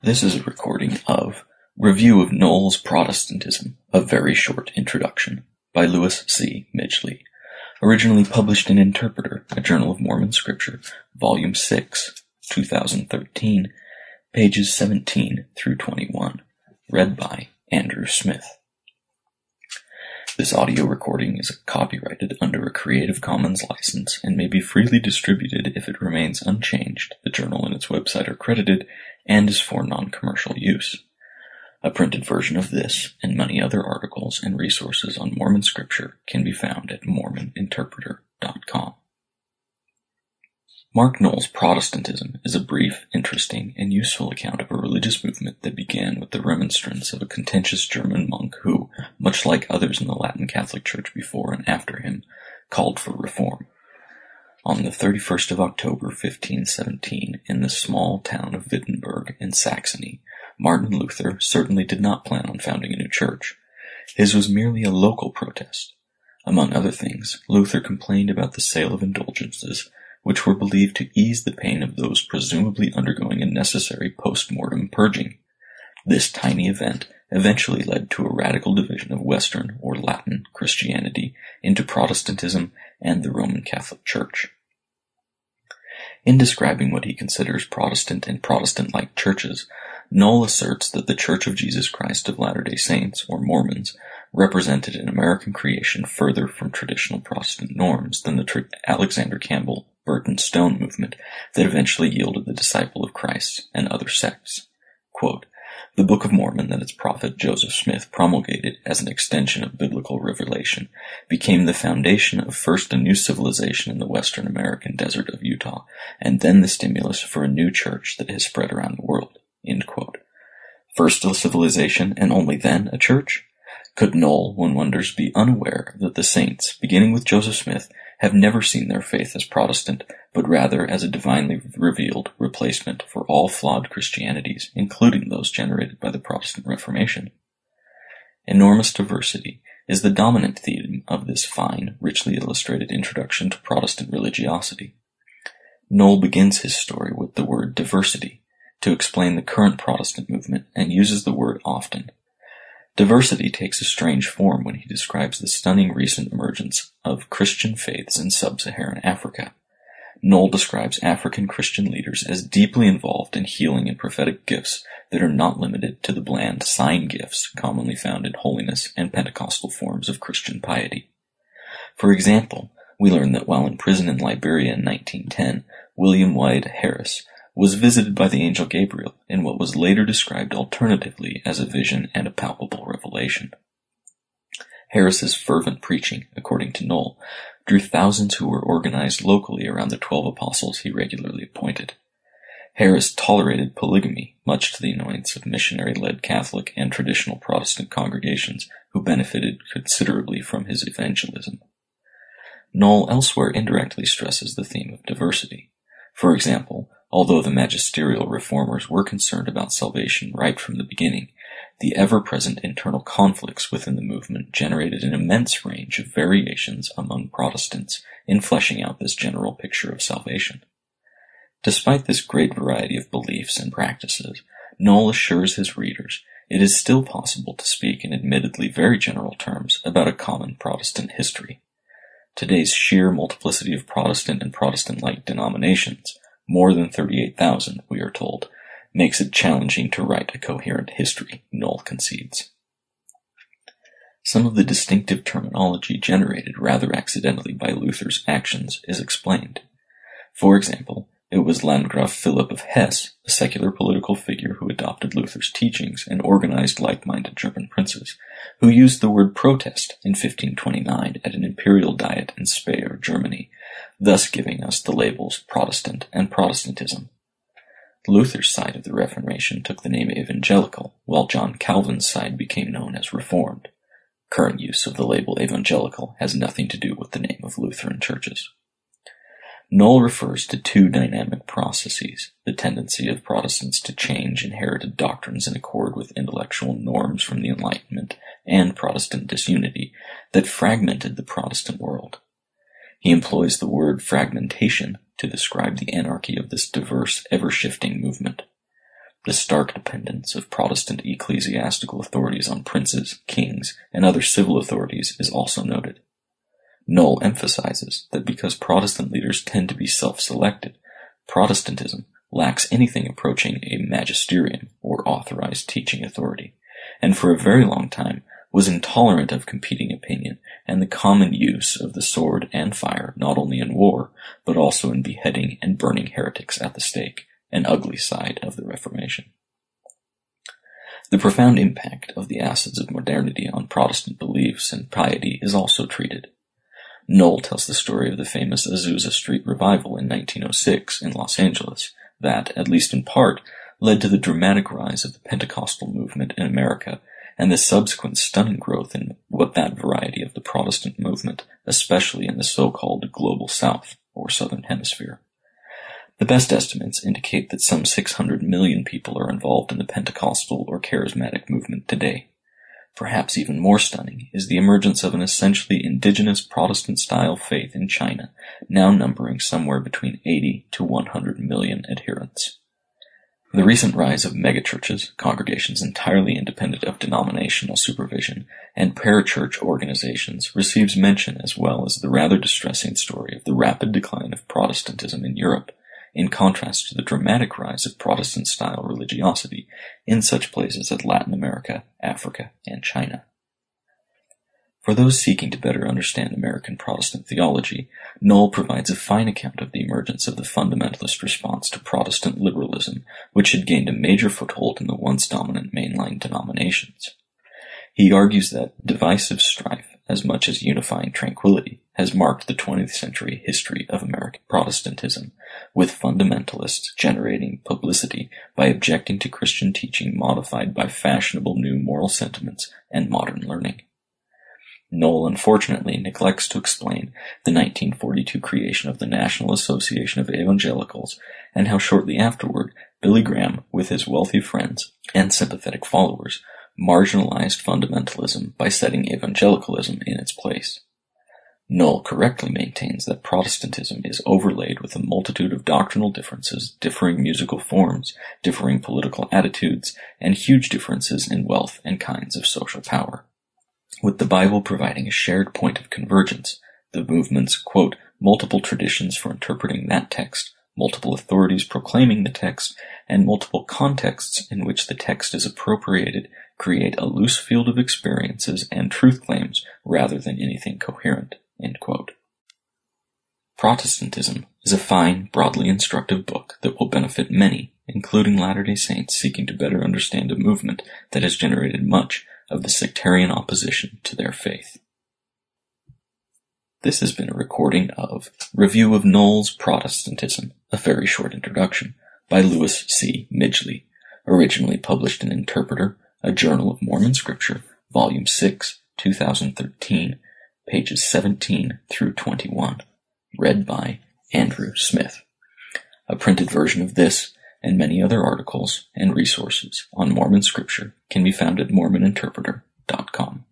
This is a recording of Review of Noll's Protestantism, A Very Short Introduction by Louis C. Midgley, originally published in Interpreter, a Journal of Mormon Scripture, Volume 6, 2013, pages 17 through 21, read by Andrew Smith. This audio recording is copyrighted under a Creative Commons license and may be freely distributed if it remains unchanged, the journal and its website are credited, and is for non-commercial use. A printed version of this and many other articles and resources on Mormon scripture can be found at mormoninterpreter.com. Mark Noll's Protestantism is a brief, interesting, and useful account of a religious movement that began with the remonstrance of a contentious German monk who, much like others in the Latin Catholic Church before and after him, called for reform. On the 31st of October 1517, in the small town of Wittenberg in Saxony, Martin Luther certainly did not plan on founding a new church. His was merely a local protest. Among other things, Luther complained about the sale of indulgences which were believed to ease the pain of those presumably undergoing a necessary post-mortem purging. This tiny event eventually led to a radical division of Western or Latin Christianity into Protestantism and the Roman Catholic Church. In describing what he considers Protestant and Protestant-like churches, Noll asserts that the Church of Jesus Christ of Latter-day Saints, or Mormons, represented an American creation further from traditional Protestant norms than the Alexander Campbell Barton Stone movement that eventually yielded the Disciple of Christ and other sects. Quote, the Book of Mormon that its prophet Joseph Smith promulgated as an extension of biblical revelation became the foundation of first a new civilization in the western American desert of Utah, and then the stimulus for a new church that has spread around the world. First a civilization, and only then a church? Could Noll, one wonders, be unaware that the saints, beginning with Joseph Smith, have never seen their faith as Protestant, but rather as a divinely revealed replacement for all flawed Christianities, including those generated by the Protestant Reformation. Enormous diversity is the dominant theme of this fine, richly illustrated introduction to Protestant religiosity. Noll begins his story with the word diversity to explain the current Protestant movement and uses the word often. Diversity takes a strange form when he describes the stunning recent emergence of Christian faiths in sub-Saharan Africa. Noll describes African Christian leaders as deeply involved in healing and prophetic gifts that are not limited to the bland sign gifts commonly found in holiness and Pentecostal forms of Christian piety. For example, we learn that while in prison in Liberia in 1910, William Wyatt Harris was visited by the angel Gabriel in what was later described alternatively as a vision and a palpable revelation. Harris's fervent preaching, according to Noll, drew thousands who were organized locally around the twelve apostles he regularly appointed. Harris tolerated polygamy, much to the annoyance of missionary-led Catholic and traditional Protestant congregations who benefited considerably from his evangelism. Noll elsewhere indirectly stresses the theme of diversity. For example, Although the magisterial reformers were concerned about salvation right from the beginning, the ever-present internal conflicts within the movement generated an immense range of variations among Protestants in fleshing out this general picture of salvation. Despite this great variety of beliefs and practices, Noll assures his readers it is still possible to speak in admittedly very general terms about a common Protestant history. Today's sheer multiplicity of Protestant and Protestant-like denominations more than 38,000, we are told, makes it challenging to write a coherent history, Noll concedes. Some of the distinctive terminology generated rather accidentally by Luther's actions is explained. For example, it was Landgraf Philip of Hesse, a secular political figure who adopted Luther's teachings and organized like-minded German princes, who used the word protest in 1529 at an imperial diet in Speyer, Germany, thus giving us the labels Protestant and Protestantism. Luther's side of the Reformation took the name evangelical, while John Calvin's side became known as Reformed. Current use of the label evangelical has nothing to do with the name of Lutheran churches. Noll refers to two dynamic processes, the tendency of Protestants to change inherited doctrines in accord with intellectual norms from the Enlightenment and Protestant disunity that fragmented the Protestant world. He employs the word fragmentation to describe the anarchy of this diverse, ever-shifting movement. The stark dependence of Protestant ecclesiastical authorities on princes, kings, and other civil authorities is also noted. Noll emphasizes that because Protestant leaders tend to be self-selected, Protestantism lacks anything approaching a magisterium or authorized teaching authority, and for a very long time was intolerant of competing opinion and the common use of the sword and fire not only in war, but also in beheading and burning heretics at the stake, an ugly side of the Reformation. The profound impact of the acids of modernity on Protestant beliefs and piety is also treated. Noll tells the story of the famous Azusa Street revival in 1906 in Los Angeles that, at least in part, led to the dramatic rise of the Pentecostal movement in America and the subsequent stunning growth in what that variety of the Protestant movement, especially in the so-called global south or southern hemisphere. The best estimates indicate that some 600 million people are involved in the Pentecostal or charismatic movement today. Perhaps even more stunning is the emergence of an essentially indigenous Protestant style faith in China, now numbering somewhere between 80 to 100 million adherents. The recent rise of megachurches, congregations entirely independent of denominational supervision, and parachurch organizations receives mention as well as the rather distressing story of the rapid decline of Protestantism in Europe, in contrast to the dramatic rise of Protestant style religiosity in such places as Latin America, Africa, and China. For those seeking to better understand American Protestant theology, Noll provides a fine account of the emergence of the fundamentalist response to Protestant liberalism, which had gained a major foothold in the once dominant mainline denominations. He argues that divisive strife, as much as unifying tranquility, has marked the 20th century history of American Protestantism, with fundamentalists generating publicity by objecting to Christian teaching modified by fashionable new moral sentiments and modern learning. Noll unfortunately neglects to explain the 1942 creation of the National Association of Evangelicals and how shortly afterward Billy Graham, with his wealthy friends and sympathetic followers, marginalized fundamentalism by setting evangelicalism in its place. Noll correctly maintains that Protestantism is overlaid with a multitude of doctrinal differences, differing musical forms, differing political attitudes, and huge differences in wealth and kinds of social power with the Bible providing a shared point of convergence, the movement's quote, multiple traditions for interpreting that text, multiple authorities proclaiming the text, and multiple contexts in which the text is appropriated create a loose field of experiences and truth claims rather than anything coherent. Protestantism is a fine, broadly instructive book that will benefit many, including Latter-day Saints seeking to better understand a movement that has generated much of the sectarian opposition to their faith. This has been a recording of Review of Noll's Protestantism, a very short introduction, by Louis C. Midgley, originally published in Interpreter, a Journal of Mormon Scripture, Volume 6, 2013, pages 17 through 21, read by Andrew Smith. A printed version of this and many other articles and resources on Mormon scripture can be found at mormoninterpreter.com.